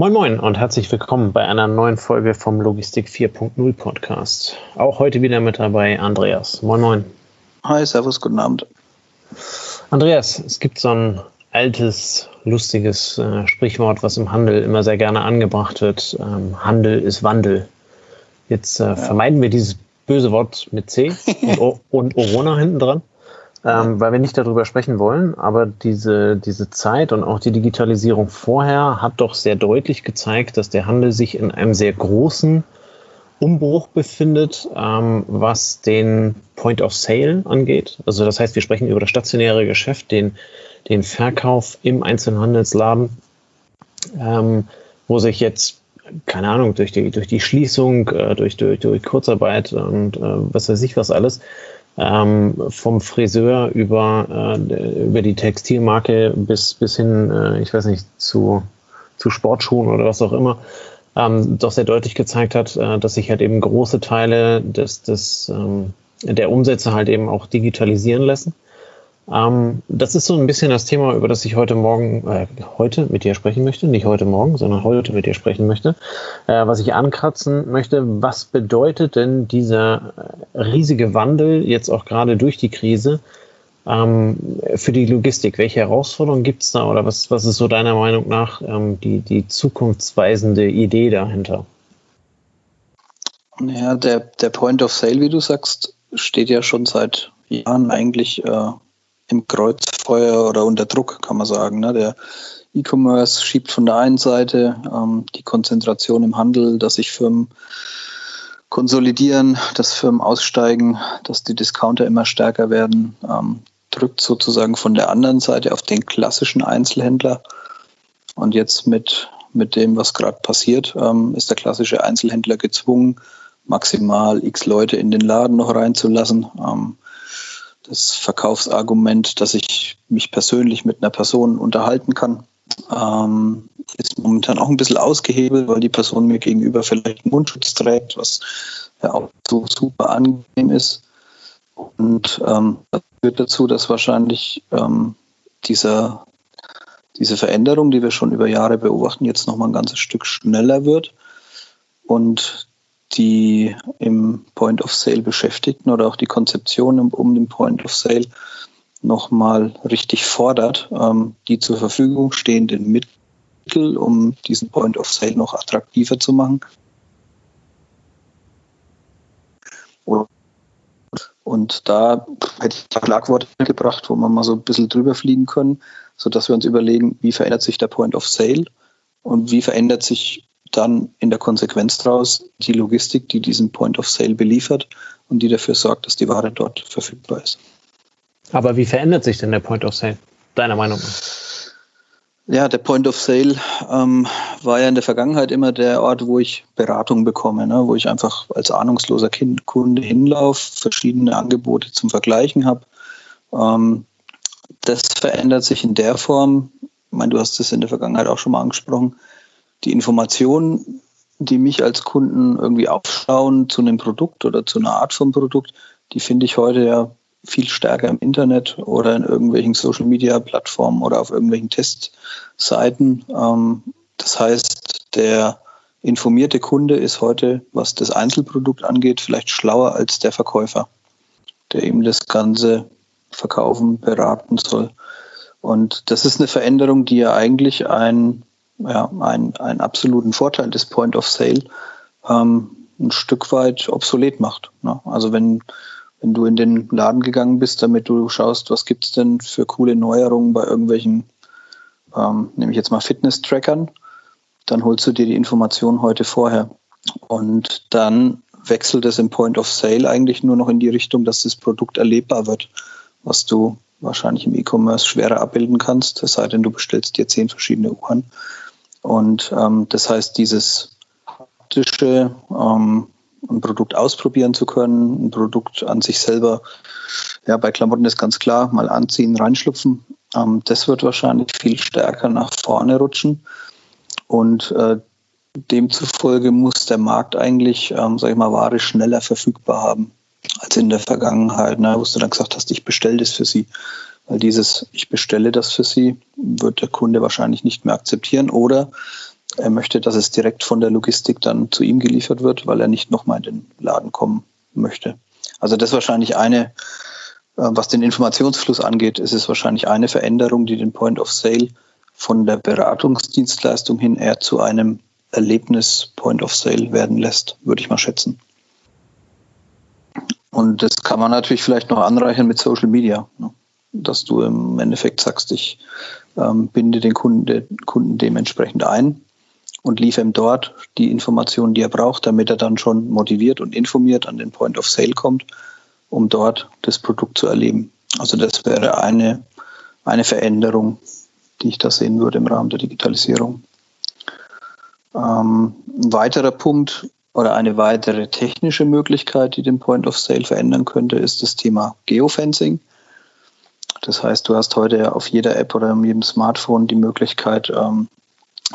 Moin Moin und herzlich willkommen bei einer neuen Folge vom Logistik 4.0 Podcast. Auch heute wieder mit dabei Andreas. Moin Moin. Hi, Servus, guten Abend. Andreas, es gibt so ein altes, lustiges äh, Sprichwort, was im Handel immer sehr gerne angebracht wird. Ähm, Handel ist Wandel. Jetzt äh, ja. vermeiden wir dieses böse Wort mit C und, o und Orona hinten dran ähm, weil wir nicht darüber sprechen wollen. Aber diese, diese Zeit und auch die Digitalisierung vorher hat doch sehr deutlich gezeigt, dass der Handel sich in einem sehr großen Umbruch befindet, ähm, was den Point of Sale angeht. Also das heißt, wir sprechen über das stationäre Geschäft, den, den Verkauf im Einzelhandelsladen, ähm, wo sich jetzt keine Ahnung, durch die, durch die Schließung, äh, durch, durch, durch Kurzarbeit und äh, was weiß ich was alles, ähm, vom Friseur über, äh, über die Textilmarke bis, bis hin, äh, ich weiß nicht, zu, zu Sportschuhen oder was auch immer, ähm, doch sehr deutlich gezeigt hat, äh, dass sich halt eben große Teile des, des, ähm, der Umsätze halt eben auch digitalisieren lassen. Ähm, das ist so ein bisschen das Thema, über das ich heute Morgen, äh, heute mit dir sprechen möchte. Nicht heute Morgen, sondern heute mit dir sprechen möchte. Äh, was ich ankratzen möchte, was bedeutet denn dieser äh, riesige Wandel jetzt auch gerade durch die Krise ähm, für die Logistik? Welche Herausforderungen gibt es da oder was, was ist so deiner Meinung nach ähm, die, die zukunftsweisende Idee dahinter? Ja, der, der Point of Sale, wie du sagst, steht ja schon seit Jahren eigentlich äh, im Kreuzfeuer oder unter Druck, kann man sagen. Ne? Der E-Commerce schiebt von der einen Seite ähm, die Konzentration im Handel, dass sich Firmen konsolidieren, dass Firmen aussteigen, dass die Discounter immer stärker werden, ähm, drückt sozusagen von der anderen Seite auf den klassischen Einzelhändler. Und jetzt mit, mit dem, was gerade passiert, ähm, ist der klassische Einzelhändler gezwungen, maximal x Leute in den Laden noch reinzulassen. Ähm, das Verkaufsargument, dass ich mich persönlich mit einer Person unterhalten kann, ähm, ist momentan auch ein bisschen ausgehebelt, weil die Person mir gegenüber vielleicht einen Mundschutz trägt, was ja auch so super angenehm ist. Und ähm, das führt dazu, dass wahrscheinlich ähm, dieser, diese Veränderung, die wir schon über Jahre beobachten, jetzt nochmal ein ganzes Stück schneller wird. Und die im Point of Sale Beschäftigten oder auch die Konzeption um, den Point of Sale nochmal richtig fordert, ähm, die zur Verfügung stehenden Mittel, um diesen Point of Sale noch attraktiver zu machen. Und da hätte ich Schlagworte gebracht, wo wir mal so ein bisschen drüber fliegen können, sodass wir uns überlegen, wie verändert sich der Point of Sale und wie verändert sich dann in der Konsequenz daraus die Logistik, die diesen Point of Sale beliefert und die dafür sorgt, dass die Ware dort verfügbar ist. Aber wie verändert sich denn der Point of Sale, deiner Meinung nach? Ja, der Point of Sale ähm, war ja in der Vergangenheit immer der Ort, wo ich Beratung bekomme, ne? wo ich einfach als ahnungsloser kind, Kunde hinlaufe, verschiedene Angebote zum Vergleichen habe. Ähm, das verändert sich in der Form, ich meine, du hast es in der Vergangenheit auch schon mal angesprochen, die Informationen, die mich als Kunden irgendwie aufschauen zu einem Produkt oder zu einer Art von Produkt, die finde ich heute ja viel stärker im Internet oder in irgendwelchen Social Media Plattformen oder auf irgendwelchen Testseiten. Ähm, das heißt, der informierte Kunde ist heute, was das Einzelprodukt angeht, vielleicht schlauer als der Verkäufer, der eben das Ganze verkaufen, beraten soll. Und das ist eine Veränderung, die ja eigentlich ein ja, einen, einen absoluten Vorteil des Point of Sale ähm, ein Stück weit obsolet macht. Ne? Also wenn, wenn du in den Laden gegangen bist, damit du schaust, was gibt es denn für coole Neuerungen bei irgendwelchen, ähm, nehme ich jetzt mal Fitness-Trackern, dann holst du dir die Information heute vorher. Und dann wechselt es im Point of Sale eigentlich nur noch in die Richtung, dass das Produkt erlebbar wird, was du wahrscheinlich im E-Commerce schwerer abbilden kannst, es sei denn, du bestellst dir zehn verschiedene Uhren. Und ähm, das heißt, dieses haptische, ähm, ein Produkt ausprobieren zu können, ein Produkt an sich selber, ja, bei Klamotten ist ganz klar, mal anziehen, reinschlupfen, ähm, das wird wahrscheinlich viel stärker nach vorne rutschen. Und äh, demzufolge muss der Markt eigentlich, ähm, sag ich mal, Ware schneller verfügbar haben als in der Vergangenheit, ne, wo du dann gesagt hast, ich bestelle das für sie. Weil dieses, ich bestelle das für Sie, wird der Kunde wahrscheinlich nicht mehr akzeptieren. Oder er möchte, dass es direkt von der Logistik dann zu ihm geliefert wird, weil er nicht nochmal in den Laden kommen möchte. Also das ist wahrscheinlich eine, äh, was den Informationsfluss angeht, ist es wahrscheinlich eine Veränderung, die den Point of Sale von der Beratungsdienstleistung hin eher zu einem Erlebnis Point of Sale werden lässt, würde ich mal schätzen. Und das kann man natürlich vielleicht noch anreichern mit Social Media, ne? Dass du im Endeffekt sagst, ich ähm, binde den Kunden, den Kunden dementsprechend ein und liefere ihm dort die Informationen, die er braucht, damit er dann schon motiviert und informiert an den Point of Sale kommt, um dort das Produkt zu erleben. Also das wäre eine, eine Veränderung, die ich da sehen würde im Rahmen der Digitalisierung. Ähm, ein weiterer Punkt oder eine weitere technische Möglichkeit, die den Point of Sale verändern könnte, ist das Thema Geofencing. Das heißt, du hast heute auf jeder App oder in jedem Smartphone die Möglichkeit, ähm,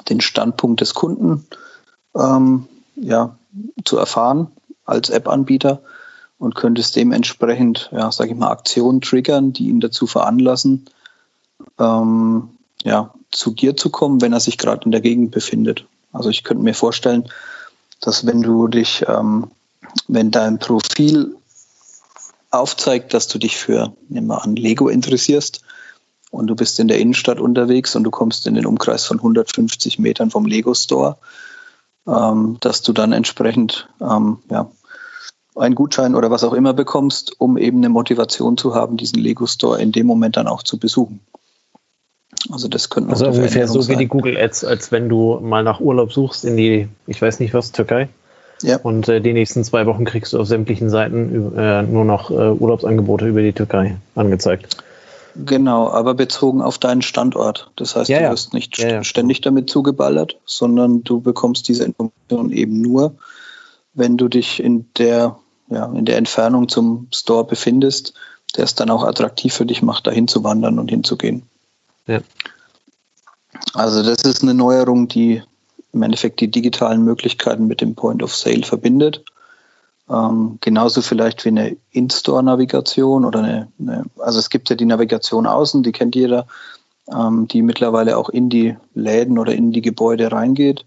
den Standpunkt des Kunden ähm, ja, zu erfahren als App-Anbieter und könntest dementsprechend, ja, sage ich mal, Aktionen triggern, die ihn dazu veranlassen, ähm, ja, zu dir zu kommen, wenn er sich gerade in der Gegend befindet. Also ich könnte mir vorstellen, dass wenn du dich, ähm, wenn dein Profil aufzeigt, dass du dich für, nehmen wir an, Lego interessierst und du bist in der Innenstadt unterwegs und du kommst in den Umkreis von 150 Metern vom Lego Store, ähm, dass du dann entsprechend ähm, ja, einen Gutschein oder was auch immer bekommst, um eben eine Motivation zu haben, diesen Lego Store in dem Moment dann auch zu besuchen. Also das könnte Also ungefähr so wie die Google Ads, als wenn du mal nach Urlaub suchst in die, ich weiß nicht was, Türkei. Ja. Und äh, die nächsten zwei Wochen kriegst du auf sämtlichen Seiten äh, nur noch äh, Urlaubsangebote über die Türkei angezeigt. Genau, aber bezogen auf deinen Standort. Das heißt, ja, du wirst nicht ja, ständig damit zugeballert, sondern du bekommst diese Information eben nur, wenn du dich in der, ja, in der Entfernung zum Store befindest, der es dann auch attraktiv für dich macht, dahin zu wandern und hinzugehen. Ja. Also das ist eine Neuerung, die im Endeffekt die digitalen Möglichkeiten mit dem Point of Sale verbindet. Ähm, genauso vielleicht wie eine In-Store-Navigation oder eine, eine, also es gibt ja die Navigation außen, die kennt jeder, ähm, die mittlerweile auch in die Läden oder in die Gebäude reingeht.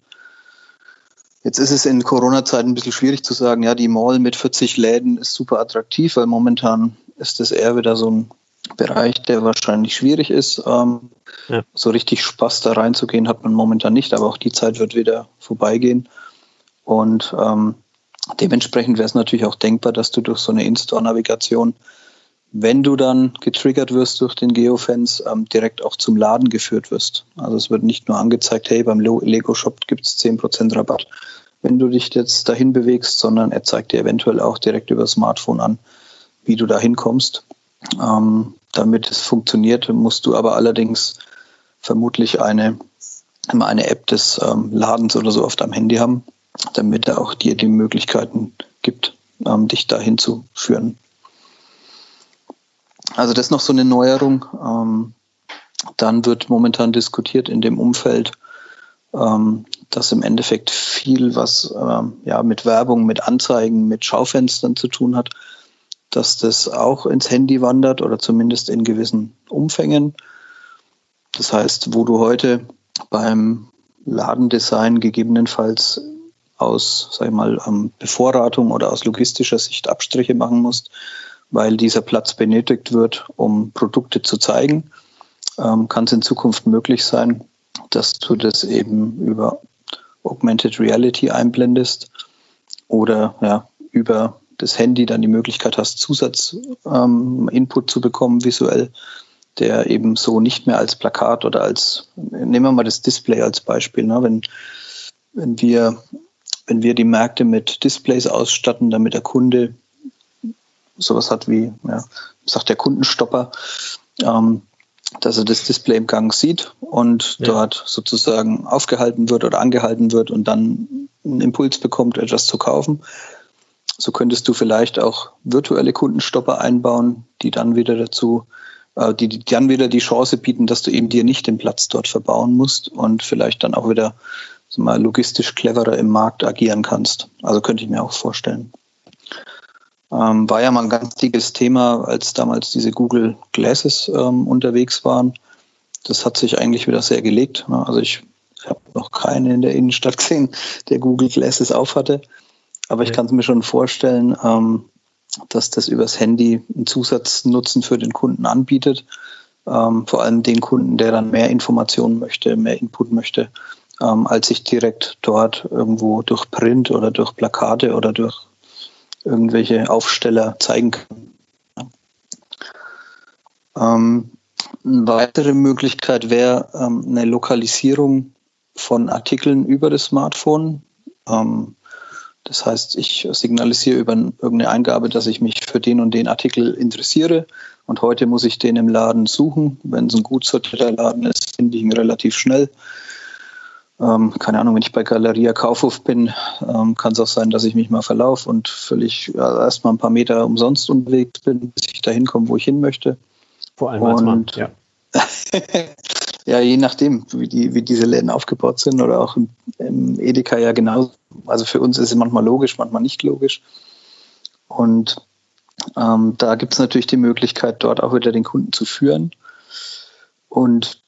Jetzt ist es in Corona-Zeiten ein bisschen schwierig zu sagen, ja, die Mall mit 40 Läden ist super attraktiv, weil momentan ist das eher wieder so ein Bereich, der wahrscheinlich schwierig ist. Ähm, ja. So richtig Spaß da reinzugehen hat man momentan nicht, aber auch die Zeit wird wieder vorbeigehen. Und ähm, dementsprechend wäre es natürlich auch denkbar, dass du durch so eine In-Store-Navigation, wenn du dann getriggert wirst durch den Geofence, ähm, direkt auch zum Laden geführt wirst. Also es wird nicht nur angezeigt, hey, beim Lego-Shop gibt es 10% Rabatt, wenn du dich jetzt dahin bewegst, sondern er zeigt dir eventuell auch direkt über das Smartphone an, wie du da hinkommst. Ähm, damit es funktioniert, musst du aber allerdings vermutlich eine, eine App des ähm, Ladens oder so auf deinem Handy haben, damit er auch dir die Möglichkeiten gibt, ähm, dich dahin zu führen. Also das ist noch so eine Neuerung. Ähm, dann wird momentan diskutiert in dem Umfeld, ähm, dass im Endeffekt viel, was ähm, ja mit Werbung, mit Anzeigen, mit Schaufenstern zu tun hat, dass das auch ins Handy wandert oder zumindest in gewissen Umfängen. Das heißt, wo du heute beim Ladendesign gegebenenfalls aus, sag ich mal, Bevorratung oder aus logistischer Sicht Abstriche machen musst, weil dieser Platz benötigt wird, um Produkte zu zeigen, ähm, kann es in Zukunft möglich sein, dass du das eben über Augmented Reality einblendest oder ja, über das Handy dann die Möglichkeit hast, Zusatzinput ähm, zu bekommen visuell, der eben so nicht mehr als Plakat oder als, nehmen wir mal das Display als Beispiel, ne? wenn, wenn, wir, wenn wir die Märkte mit Displays ausstatten, damit der Kunde sowas hat wie, ja, sagt der Kundenstopper, ähm, dass er das Display im Gang sieht und ja. dort sozusagen aufgehalten wird oder angehalten wird und dann einen Impuls bekommt, etwas zu kaufen. So könntest du vielleicht auch virtuelle Kundenstopper einbauen, die dann wieder dazu, äh, die, die dann wieder die Chance bieten, dass du eben dir nicht den Platz dort verbauen musst und vielleicht dann auch wieder so mal logistisch cleverer im Markt agieren kannst. Also könnte ich mir auch vorstellen. Ähm, war ja mal ein ganz dickes Thema, als damals diese Google Glasses ähm, unterwegs waren. Das hat sich eigentlich wieder sehr gelegt. Ne? Also ich Ich habe noch keinen in der Innenstadt gesehen, der Google Glasses aufhatte. Aber ich kann es mir schon vorstellen, ähm, dass das übers Handy einen Zusatznutzen für den Kunden anbietet. Ähm, vor allem den Kunden, der dann mehr Informationen möchte, mehr Input möchte, ähm, als sich direkt dort irgendwo durch Print oder durch Plakate oder durch irgendwelche Aufsteller zeigen kann. Ähm, eine weitere Möglichkeit wäre ähm, eine Lokalisierung von Artikeln über das Smartphone. Ähm, das heißt, ich signalisiere über irgendeine Eingabe, dass ich mich für den und den Artikel interessiere. Und heute muss ich den im Laden suchen. Wenn es ein gut sortierter Laden ist, finde ich ihn relativ schnell. Ähm, keine Ahnung, wenn ich bei Galeria Kaufhof bin, ähm, kann es auch sein, dass ich mich mal verlaufe und völlig ja, erstmal ein paar Meter umsonst unterwegs bin, bis ich dahin komme, wo ich hin möchte. Vor allem als Mann, ja. ja, je nachdem, wie, die, wie diese Läden aufgebaut sind oder auch im, im Edeka ja genauso. Also für uns ist es manchmal logisch, manchmal nicht logisch. Und ähm, da gibt es natürlich die Möglichkeit, dort auch wieder den Kunden zu führen. Und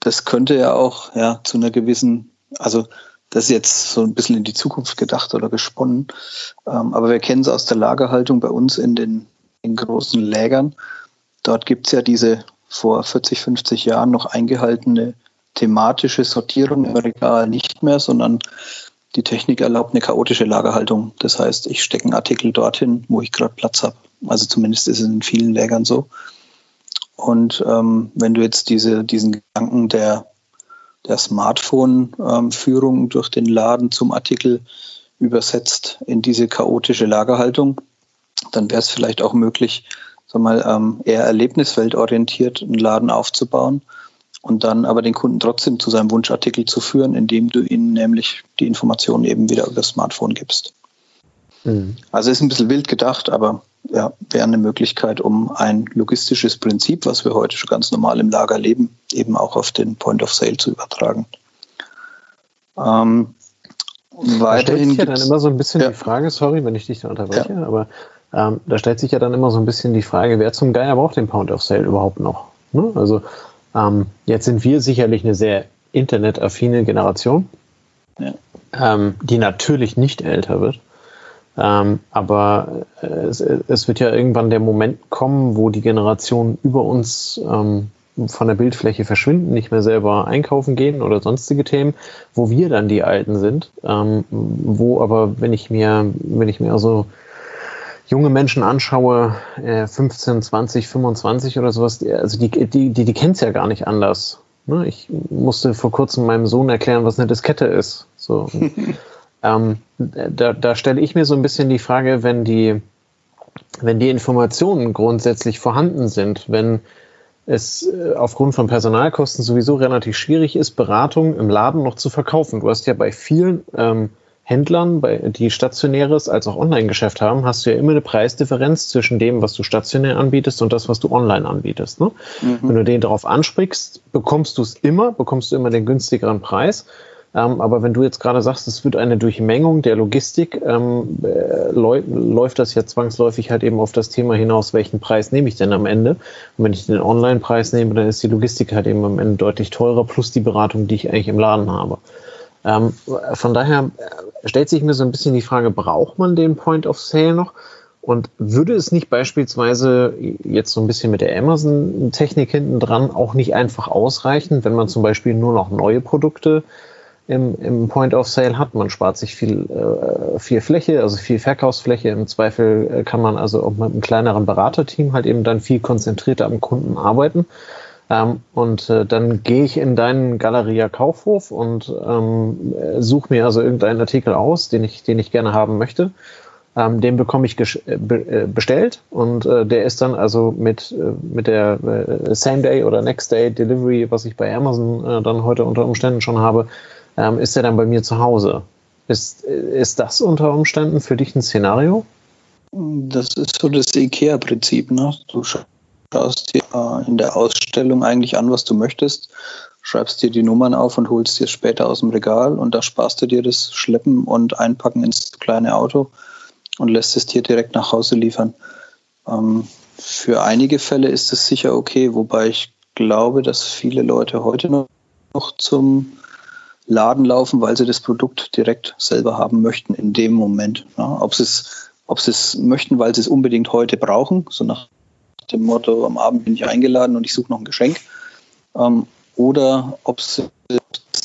das könnte ja auch ja, zu einer gewissen, also das ist jetzt so ein bisschen in die Zukunft gedacht oder gesponnen, ähm, aber wir kennen es aus der Lagerhaltung bei uns in den in großen Lägern. Dort gibt es ja diese vor 40, 50 Jahren noch eingehaltene thematische Sortierung im Regal nicht mehr, sondern die Technik erlaubt eine chaotische Lagerhaltung. Das heißt, ich stecke einen Artikel dorthin, wo ich gerade Platz habe. Also zumindest ist es in vielen Lägern so. Und ähm, wenn du jetzt diese, diesen Gedanken der, der Smartphone-Führung ähm, durch den Laden zum Artikel übersetzt in diese chaotische Lagerhaltung, dann wäre es vielleicht auch möglich, sag mal, ähm, eher erlebnisweltorientiert einen Laden aufzubauen und dann aber den Kunden trotzdem zu seinem Wunschartikel zu führen, indem du ihnen nämlich die Informationen eben wieder über das Smartphone gibst. Mhm. Also ist ein bisschen wild gedacht, aber ja, wäre eine Möglichkeit, um ein logistisches Prinzip, was wir heute schon ganz normal im Lager leben, eben auch auf den Point of Sale zu übertragen. Ähm, da stellt sich ja dann immer so ein bisschen ja. die Frage, sorry, wenn ich dich da unterbreche, ja. aber ähm, da stellt sich ja dann immer so ein bisschen die Frage, wer zum Geier braucht den Point of Sale überhaupt noch? Ne? Also ähm, jetzt sind wir sicherlich eine sehr internetaffine Generation, ja. ähm, die natürlich nicht älter wird. Ähm, aber äh, es, es, wird ja irgendwann der Moment kommen, wo die Generationen über uns ähm, von der Bildfläche verschwinden, nicht mehr selber einkaufen gehen oder sonstige Themen, wo wir dann die Alten sind, ähm, wo aber, wenn ich mir, wenn ich mir also junge Menschen anschaue, äh, 15, 20, 25 oder sowas, die, also die, die, die, die kennen es ja gar nicht anders. Ne? Ich musste vor kurzem meinem Sohn erklären, was eine Diskette ist. So. Ähm, da, da stelle ich mir so ein bisschen die Frage, wenn die, wenn die Informationen grundsätzlich vorhanden sind, wenn es äh, aufgrund von Personalkosten sowieso relativ schwierig ist, Beratung im Laden noch zu verkaufen. Du hast ja bei vielen ähm, Händlern, bei, die stationäres als auch Online-Geschäft haben, hast du ja immer eine Preisdifferenz zwischen dem, was du stationär anbietest und das, was du online anbietest. Ne? Mhm. Wenn du den darauf ansprichst, bekommst du es immer, bekommst du immer den günstigeren Preis. Ähm, aber wenn du jetzt gerade sagst, es wird eine Durchmengung der Logistik, ähm, äh, läuft das ja zwangsläufig halt eben auf das Thema hinaus, welchen Preis nehme ich denn am Ende? Und wenn ich den Online-Preis nehme, dann ist die Logistik halt eben am Ende deutlich teurer, plus die Beratung, die ich eigentlich im Laden habe. Ähm, von daher stellt sich mir so ein bisschen die Frage, braucht man den Point of Sale noch? Und würde es nicht beispielsweise jetzt so ein bisschen mit der Amazon-Technik hinten dran auch nicht einfach ausreichen, wenn man zum Beispiel nur noch neue Produkte im, im Point of Sale hat. Man spart sich viel, äh, viel Fläche, also viel Verkaufsfläche. Im Zweifel äh, kann man also auch mit einem kleineren Beraterteam halt eben dann viel konzentrierter am Kunden arbeiten. Ähm, und äh, dann gehe ich in deinen Galeria Kaufhof und ähm, suche mir also irgendeinen Artikel aus, den ich, den ich gerne haben möchte. Ähm, den bekomme ich äh, äh, bestellt und äh, der ist dann also mit, äh, mit der äh, Same Day oder Next Day Delivery, was ich bei Amazon äh, dann heute unter Umständen schon habe, ähm, ist er dann bei mir zu Hause. Ist, ist das unter Umständen für dich ein Szenario? Das ist so das IKEA-Prinzip. Ne? Du dir äh, in der Ausstellung eigentlich an, was du möchtest, schreibst dir die Nummern auf und holst dir später aus dem Regal und da sparst du dir das Schleppen und Einpacken ins kleine Auto und lässt es dir direkt nach Hause liefern. Ähm, für einige Fälle ist es sicher okay, wobei ich glaube, dass viele Leute heute noch zum Laden laufen, weil sie das Produkt direkt selber haben möchten in dem Moment. Ja, ob sie es, ob sie es möchten, weil sie es unbedingt heute brauchen, so nach dem Motto, am Abend bin ich eingeladen und ich suche noch ein Geschenk. Ähm, oder ob es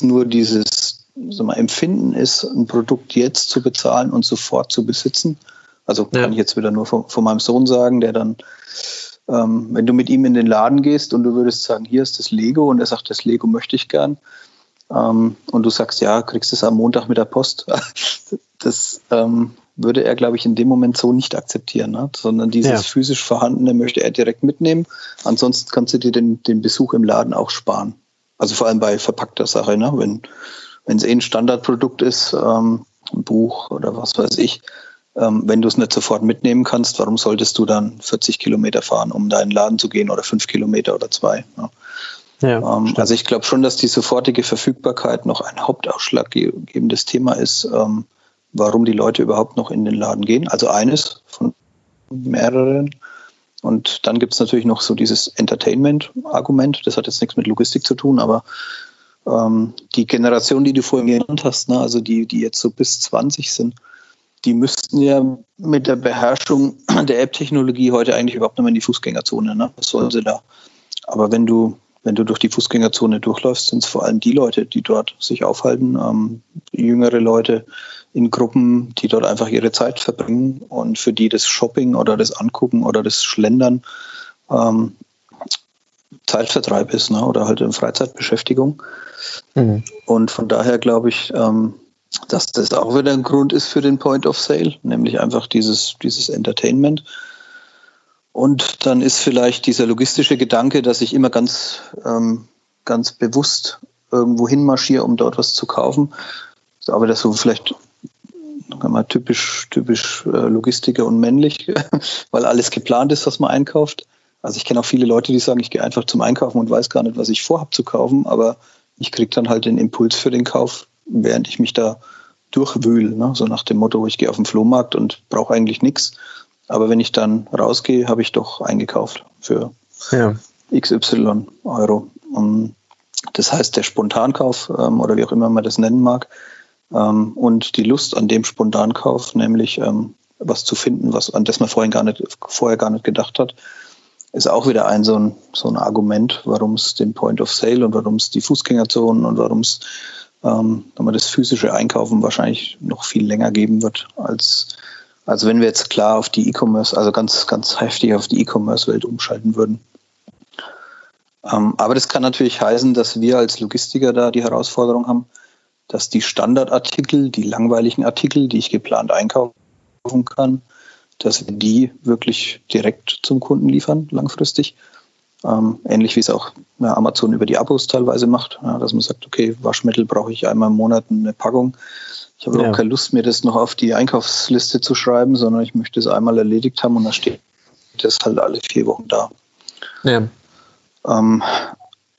nur dieses mal, Empfinden ist, ein Produkt jetzt zu bezahlen und sofort zu besitzen. Also ja. kann ich jetzt wieder nur von, von meinem Sohn sagen, der dann ähm, wenn du mit ihm in den Laden gehst und du würdest sagen, hier ist das Lego und er sagt, das Lego möchte ich gern, ähm, und du sagst, ja, kriegst es am Montag mit der Post, das ähm, würde er, glaube ich, in dem Moment so nicht akzeptieren, ne? sondern dieses ja. physisch Vorhandene möchte er direkt mitnehmen. Ansonsten kannst du dir den, den Besuch im Laden auch sparen. Also vor allem bei verpackter Sache, ne? wenn wenn es eh ein Standardprodukt ist, ähm, ein Buch oder was weiß ich, ähm, wenn du es nicht sofort mitnehmen kannst, warum solltest du dann 40 Kilometer fahren, um da in den Laden zu gehen oder fünf Kilometer oder zwei? Ja. Ja, ähm, also ich glaube schon, dass die sofortige Verfügbarkeit noch ein hauptausschlaggebendes Thema ist, ähm, warum die Leute überhaupt noch in den Laden gehen. Also eines von mehreren. Und dann gibt es natürlich noch so dieses Entertainment-Argument. Das hat jetzt nichts mit Logistik zu tun, aber ähm, die Generation, die du vorhin genannt hast, ne, also die, die jetzt so bis 20 sind, die müssten ja mit der Beherrschung der App-Technologie heute eigentlich überhaupt nicht mehr in die Fußgängerzone. Ne? Was sollen sie da? Aber wenn du, wenn du durch die Fußgängerzone durchläufst, sind es vor allem die Leute, die dort sich aufhalten, ähm, jüngere Leute in Gruppen, die dort einfach ihre Zeit verbringen und für die das Shopping oder das Angucken oder das Schlendern ähm, Zeitvertreib ist ne? oder halt eine Freizeitbeschäftigung. Mhm. Und von daher glaube ich, ähm, dass das auch wieder ein Grund ist für den Point of Sale, nämlich einfach dieses, dieses Entertainment. Und dann ist vielleicht dieser logistische Gedanke, dass ich immer ganz, ähm, ganz bewusst irgendwo hinmarschiere, um dort was zu kaufen. Aber das so vielleicht mal typisch, typisch äh, Logistiker und männlich, weil alles geplant ist, was man einkauft. Also ich kenne auch viele Leute, die sagen, ich gehe einfach zum Einkaufen und weiß gar nicht, was ich vorhabe zu kaufen, aber ich kriege dann halt den Impuls für den Kauf während ich mich da durchwühle. Ne? So nach dem Motto, ich gehe auf den Flohmarkt und brauche eigentlich nichts. Aber wenn ich dann rausgehe, habe ich doch eingekauft für ja. XY Euro. Und das heißt, der Spontankauf ähm, oder wie auch immer man das nennen mag ähm, und die Lust an dem Spontankauf, nämlich ähm, was zu finden, was, an das man vorhin gar nicht, vorher gar nicht gedacht hat, ist auch wieder ein so ein, so ein Argument, warum es den Point of Sale und warum es die Fußgängerzonen und warum es ähm, das physische Einkaufen wahrscheinlich noch viel länger geben wird, als, als wenn wir jetzt klar auf die E-Commerce, also ganz, ganz heftig auf die E-Commerce-Welt umschalten würden. Ähm, aber das kann natürlich heißen, dass wir als Logistiker da die Herausforderung haben, dass die Standardartikel, die langweiligen Artikel, die ich geplant einkaufen kann, dass wir die wirklich direkt zum Kunden liefern, langfristig ähm, ähnlich wie es auch ja, Amazon über die Abos teilweise macht, ja, dass man sagt, okay, Waschmittel brauche ich einmal im Monat eine Packung. Ich habe ja. auch keine Lust, mir das noch auf die Einkaufsliste zu schreiben, sondern ich möchte es einmal erledigt haben und dann steht das halt alle vier Wochen da. Ja. Ähm,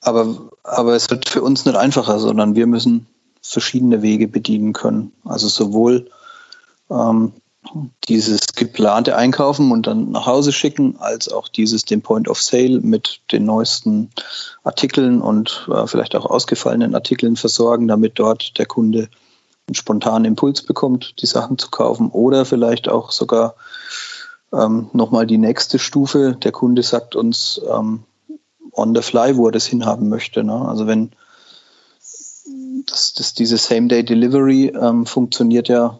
aber, aber es wird für uns nicht einfacher, sondern wir müssen verschiedene Wege bedienen können. Also sowohl ähm, dieses geplante Einkaufen und dann nach Hause schicken, als auch dieses den Point of Sale mit den neuesten Artikeln und äh, vielleicht auch ausgefallenen Artikeln versorgen, damit dort der Kunde einen spontanen Impuls bekommt, die Sachen zu kaufen oder vielleicht auch sogar ähm, nochmal die nächste Stufe. Der Kunde sagt uns ähm, on the fly, wo er das hinhaben möchte. Ne? Also wenn das, das, diese Same-Day-Delivery ähm, funktioniert ja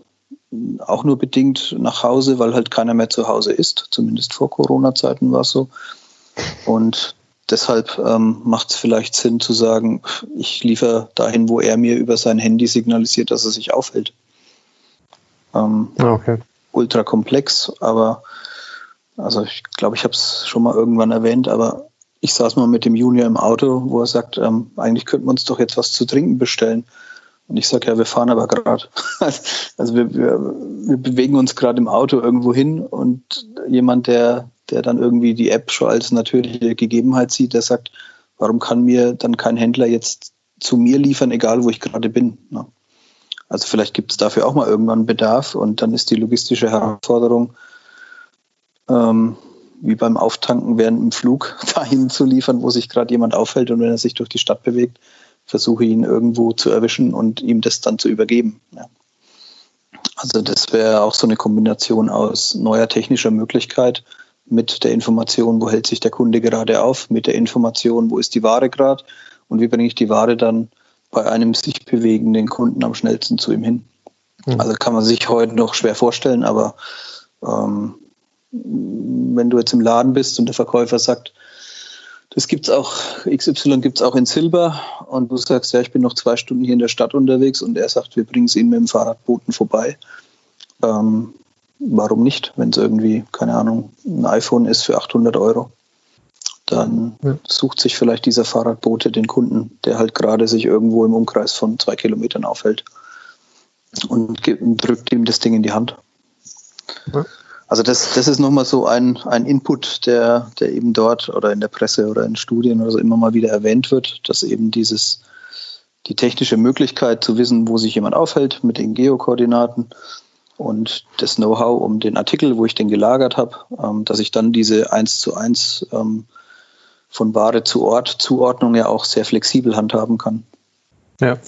auch nur bedingt nach Hause, weil halt keiner mehr zu Hause ist. Zumindest vor Corona-Zeiten war es so. Und deshalb ähm, macht es vielleicht Sinn zu sagen, ich liefere dahin, wo er mir über sein Handy signalisiert, dass er sich aufhält. Ähm, ah, okay. Ultra komplex, aber also ich glaube, ich habe es schon mal irgendwann erwähnt, aber ich saß mal mit dem Junior im Auto, wo er sagt, ähm, eigentlich könnten wir uns doch jetzt was zu trinken bestellen. Und ich sage, ja, wir fahren aber gerade. Also wir, wir, wir bewegen uns gerade im Auto irgendwo hin und jemand, der, der dann irgendwie die App schon als natürliche Gegebenheit sieht, der sagt, warum kann mir dann kein Händler jetzt zu mir liefern, egal wo ich gerade bin. Ne? Also vielleicht gibt es dafür auch mal irgendwann Bedarf und dann ist die logistische Herausforderung, ähm, wie beim Auftanken während dem Flug dahin zu liefern, wo sich gerade jemand aufhält und wenn er sich durch die Stadt bewegt, versuche ihn irgendwo zu erwischen und ihm das dann zu übergeben. Ja. Also das wäre auch so eine Kombination aus neuer technischer Möglichkeit mit der Information, wo hält sich der Kunde gerade auf, mit der Information, wo ist die Ware gerade und wie bringe ich die Ware dann bei einem sich bewegenden Kunden am schnellsten zu ihm hin. Mhm. Also kann man sich heute noch schwer vorstellen, aber ähm, wenn du jetzt im Laden bist und der Verkäufer sagt, das gibt es auch, XY gibt es auch in Silber und du sagst, ja, ich bin noch zwei Stunden hier in der Stadt unterwegs und er sagt, wir bringen es Ihnen mit dem Fahrradboten vorbei. Ähm, warum nicht, wenn es irgendwie, keine Ahnung, ein iPhone ist für 800 Euro? Dann ja. sucht sich vielleicht dieser Fahrradbote den Kunden, der halt gerade sich irgendwo im Umkreis von zwei Kilometern aufhält und drückt ihm das Ding in die Hand. Ja. Also das, das ist nochmal so ein, ein Input, der, der eben dort oder in der Presse oder in Studien oder so immer mal wieder erwähnt wird, dass eben dieses, die technische Möglichkeit zu wissen, wo sich jemand aufhält mit den Geokoordinaten und das Know-how um den Artikel, wo ich den gelagert habe, ähm, dass ich dann diese 1 zu 1 ähm, von Ware zu Ort Zuordnung ja auch sehr flexibel handhaben kann. Ja.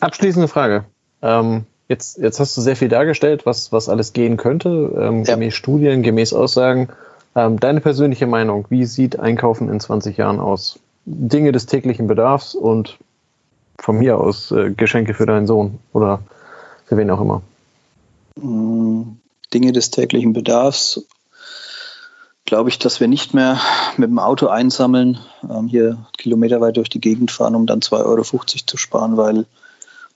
Abschließende Frage. Ähm, Jetzt, jetzt hast du sehr viel dargestellt, was, was alles gehen könnte, ähm, ja. gemäß Studien, gemäß Aussagen. Ähm, deine persönliche Meinung, wie sieht Einkaufen in 20 Jahren aus? Dinge des täglichen Bedarfs und von mir aus äh, Geschenke für deinen Sohn oder für wen auch immer. Mm, Dinge des täglichen Bedarfs glaube ich, dass wir nicht mehr mit dem Auto einsammeln, ähm, hier kilometerweit durch die Gegend fahren, um dann 2,50 Euro zu sparen, weil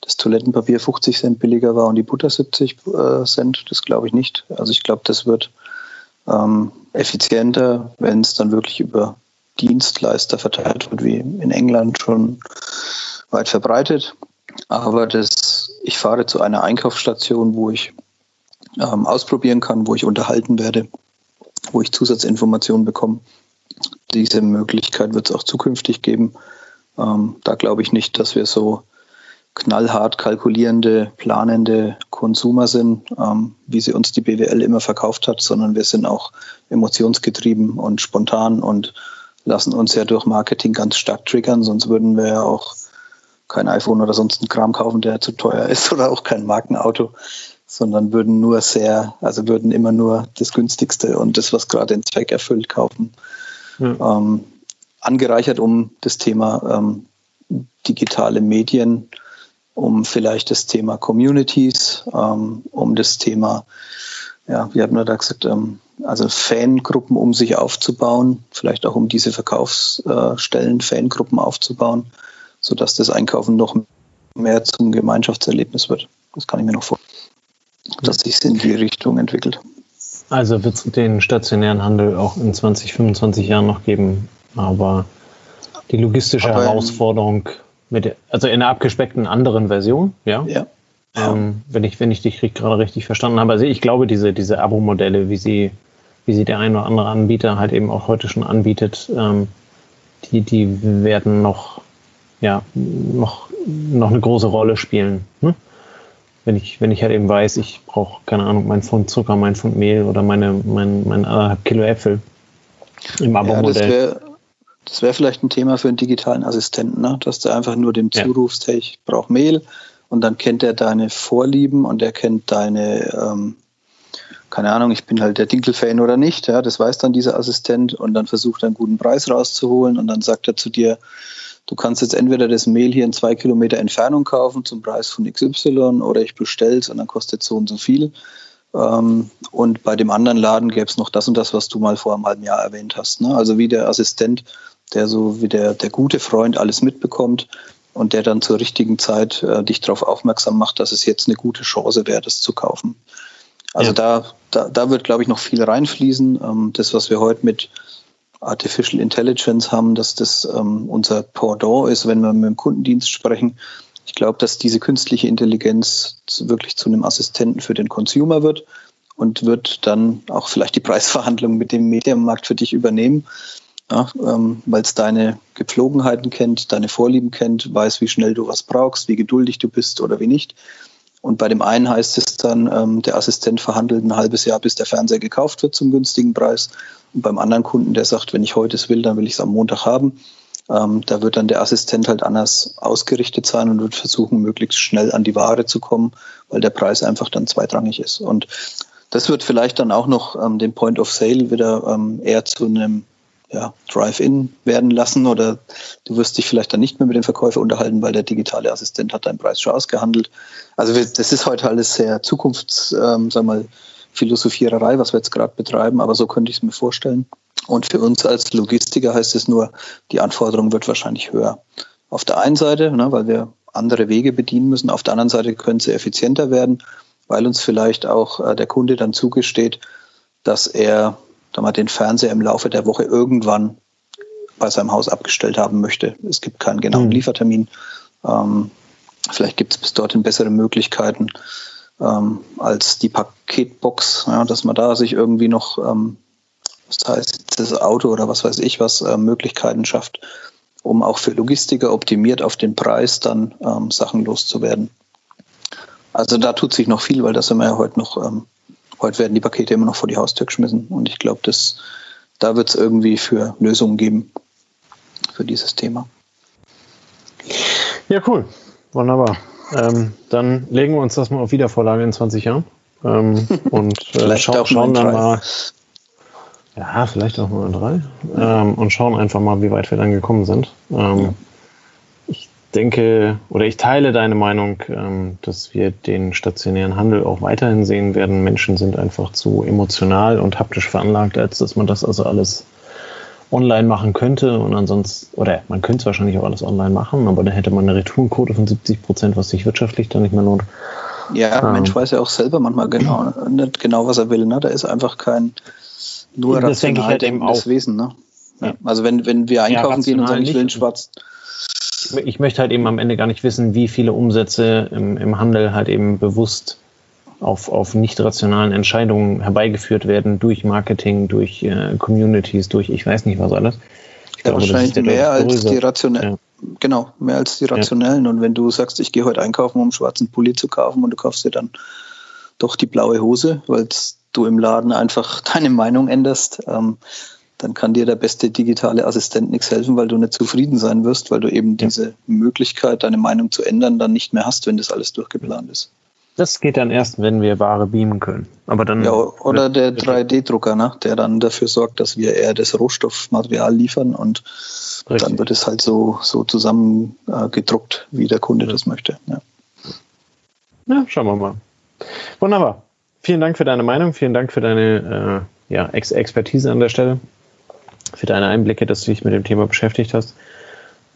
das Toilettenpapier 50 Cent billiger war und die Butter 70 äh, Cent, das glaube ich nicht. Also ich glaube, das wird ähm, effizienter, wenn es dann wirklich über Dienstleister verteilt wird, wie in England schon weit verbreitet. Aber das, ich fahre zu einer Einkaufsstation, wo ich ähm, ausprobieren kann, wo ich unterhalten werde, wo ich Zusatzinformationen bekomme. Diese Möglichkeit wird es auch zukünftig geben. Ähm, da glaube ich nicht, dass wir so knallhart kalkulierende, planende Konsumer sind, ähm, wie sie uns die BWL immer verkauft hat, sondern wir sind auch emotionsgetrieben und spontan und lassen uns ja durch Marketing ganz stark triggern, sonst würden wir ja auch kein iPhone oder sonst einen Kram kaufen, der zu teuer ist oder auch kein Markenauto, sondern würden nur sehr, also würden immer nur das günstigste und das, was gerade den Zweck erfüllt, kaufen. Ja. Ähm, angereichert um das Thema ähm, digitale Medien um vielleicht das Thema Communities, ähm, um das Thema, ja, wie hat man da gesagt, ähm, also Fangruppen, um sich aufzubauen, vielleicht auch um diese Verkaufsstellen, Fangruppen aufzubauen, sodass das Einkaufen noch mehr zum Gemeinschaftserlebnis wird. Das kann ich mir noch vorstellen, dass sich in die Richtung entwickelt. Also wird es den stationären Handel auch in 20, 25 Jahren noch geben, aber die logistische aber Herausforderung mit, also in einer abgespeckten anderen Version, ja. Ja. Ähm, wenn ich, wenn ich dich gerade richtig verstanden habe. Also ich glaube, diese, diese Abo-Modelle, wie sie, wie sie der ein oder andere Anbieter halt eben auch heute schon anbietet, ähm, die, die werden noch, ja, noch, noch eine große Rolle spielen. Hm? Wenn ich, wenn ich halt eben weiß, ich brauche, keine Ahnung, mein Pfund Zucker, mein Pfund Mehl oder meine, mein, mein anderthalb Kilo Äpfel im Abo-Modell. Ja, das wäre vielleicht ein Thema für einen digitalen Assistenten, ne? dass du einfach nur dem zurufst, hey, ich brauche Mehl und dann kennt er deine Vorlieben und er kennt deine, ähm, keine Ahnung, ich bin halt der Dinkel-Fan oder nicht, ja, das weiß dann dieser Assistent und dann versucht er einen guten Preis rauszuholen und dann sagt er zu dir, du kannst jetzt entweder das Mehl hier in zwei Kilometer Entfernung kaufen zum Preis von XY oder ich bestelle es und dann kostet so und so viel. Ähm, und bei dem anderen Laden gäbe es noch das und das, was du mal vor einem halben Jahr erwähnt hast. Ne? Also wie der Assistent der so wie der, der gute Freund alles mitbekommt und der dann zur richtigen Zeit äh, dich darauf aufmerksam macht, dass es jetzt eine gute Chance wäre, das zu kaufen. Also ja. da, da, da wird, glaube ich, noch viel reinfließen. Ähm, das, was wir heute mit Artificial Intelligence haben, dass das ähm, unser Pendant ist, wenn wir mit dem Kundendienst sprechen. Ich glaube, dass diese künstliche Intelligenz wirklich zu einem Assistenten für den Consumer wird und wird dann auch vielleicht die Preisverhandlung mit dem Medienmarkt für dich übernehmen ja, ähm, weil es deine Gepflogenheiten kennt, deine Vorlieben kennt, weiß, wie schnell du was brauchst, wie geduldig du bist oder wie nicht. Und bei dem einen heißt es dann, ähm, der Assistent verhandelt ein halbes Jahr, bis der Fernseher gekauft wird zum günstigen Preis. Und beim anderen Kunden, der sagt, wenn ich heute es will, dann will ich es am Montag haben, Ähm, da wird dann der Assistent halt anders ausgerichtet sein und wird versuchen, möglichst schnell an die Ware zu kommen, weil der Preis einfach dann zweitrangig ist. Und das wird vielleicht dann auch noch ähm, den Point of Sale wieder ähm, eher zu einem ja, Drive-In werden lassen oder du wirst dich vielleicht dann nicht mehr mit dem Verkäufer unterhalten, weil der digitale Assistent hat deinen Preis schon ausgehandelt. Also das ist heute alles sehr Zukunfts, ähm, sag mal, Philosophiererei, was wir jetzt gerade betreiben, aber so könnte ich es mir vorstellen. Und für uns als Logistiker heißt es nur, die Anforderung wird wahrscheinlich höher. Auf der einen Seite, ne, weil wir andere Wege bedienen müssen, auf der anderen Seite können sie effizienter werden, weil uns vielleicht auch äh, der Kunde dann zugesteht, dass er mal, den Fernseher im Laufe der Woche irgendwann bei seinem Haus abgestellt haben möchte. Es gibt keinen genauen mhm. Liefertermin. Ähm, vielleicht gibt es bis dorthin bessere Möglichkeiten ähm, als die Paketbox, ja, dass man da sich irgendwie noch ähm, das heißt, das Auto oder was weiß ich, was äh, Möglichkeiten schafft, um auch für Logistiker optimiert auf den Preis dann ähm, Sachen loszuwerden. Also da tut sich noch viel, weil das sind wir ja heute noch, ähm, heute werden die Pakete immer noch vor die Haustür geschmissen und ich glaube, da wird es irgendwie für Lösungen geben für dieses Thema. Ja, cool. Wunderbar. Ähm, dann legen wir uns das mal auf Wiedervorlage in 20 Jahren. Ähm, und äh, scha schauen dann mal, ja, vielleicht auch mal drei. Ähm, und schauen einfach mal, wie weit wir dann gekommen sind. Ähm, ich denke, oder ich teile deine Meinung, ähm, dass wir den stationären Handel auch weiterhin sehen werden. Menschen sind einfach zu emotional und haptisch veranlagt, als dass man das also alles online machen könnte und ansonsten, oder man könnte es wahrscheinlich auch alles online machen, aber dann hätte man eine Retourenquote von 70 Prozent, was sich wirtschaftlich dann nicht mehr lohnt. Ja, ähm, Mensch weiß ja auch selber manchmal genau, nicht genau, was er will. Ne? Da ist einfach kein, nur das denke ich halt eben auch. Wesen, ne? Ja. Also wenn, wenn wir einkaufen ja, gehen und sagen, ich will einen schwarz. Ich möchte halt eben am Ende gar nicht wissen, wie viele Umsätze im, im Handel halt eben bewusst auf, auf nicht rationalen Entscheidungen herbeigeführt werden durch Marketing, durch äh, Communities, durch ich weiß nicht was alles. Ich ja, glaube, wahrscheinlich mehr als die rationellen. Ja. Genau, mehr als die rationellen. Ja. Und wenn du sagst, ich gehe heute einkaufen, um einen schwarzen Pulli zu kaufen und du kaufst dir dann doch die blaue Hose, weil du im Laden einfach deine Meinung änderst, ähm, dann kann dir der beste digitale Assistent nichts helfen, weil du nicht zufrieden sein wirst, weil du eben ja. diese Möglichkeit, deine Meinung zu ändern, dann nicht mehr hast, wenn das alles durchgeplant ist. Das geht dann erst, wenn wir Ware beamen können. Aber dann ja, oder der 3D-Drucker, ne, der dann dafür sorgt, dass wir eher das Rohstoffmaterial liefern und Richtig. dann wird es halt so, so zusammen äh, gedruckt, wie der Kunde ja. das möchte. Ja. ja, schauen wir mal. Wunderbar vielen Dank für deine Meinung, vielen Dank für deine äh, ja, Ex Expertise an der Stelle, für deine Einblicke, dass du dich mit dem Thema beschäftigt hast.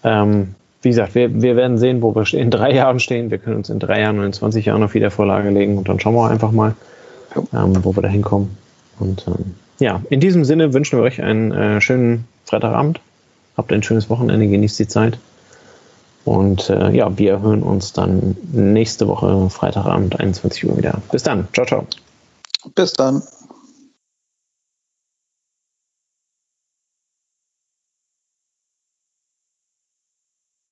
Ähm, wie gesagt, wir, wir werden sehen, wo wir in drei Jahren stehen. Wir können uns in drei Jahren oder in 20 Jahren auf Wiedervorlage legen und dann schauen wir einfach mal, ähm, wo wir da hinkommen. Und ähm, ja, in diesem Sinne wünschen wir euch einen äh, schönen Freitagabend. Habt ein schönes Wochenende, genießt die Zeit. Und äh, ja, wir hören uns dann nächste Woche Freitagabend 21 Uhr wieder. Bis dann. Ciao, ciao. Bis dann.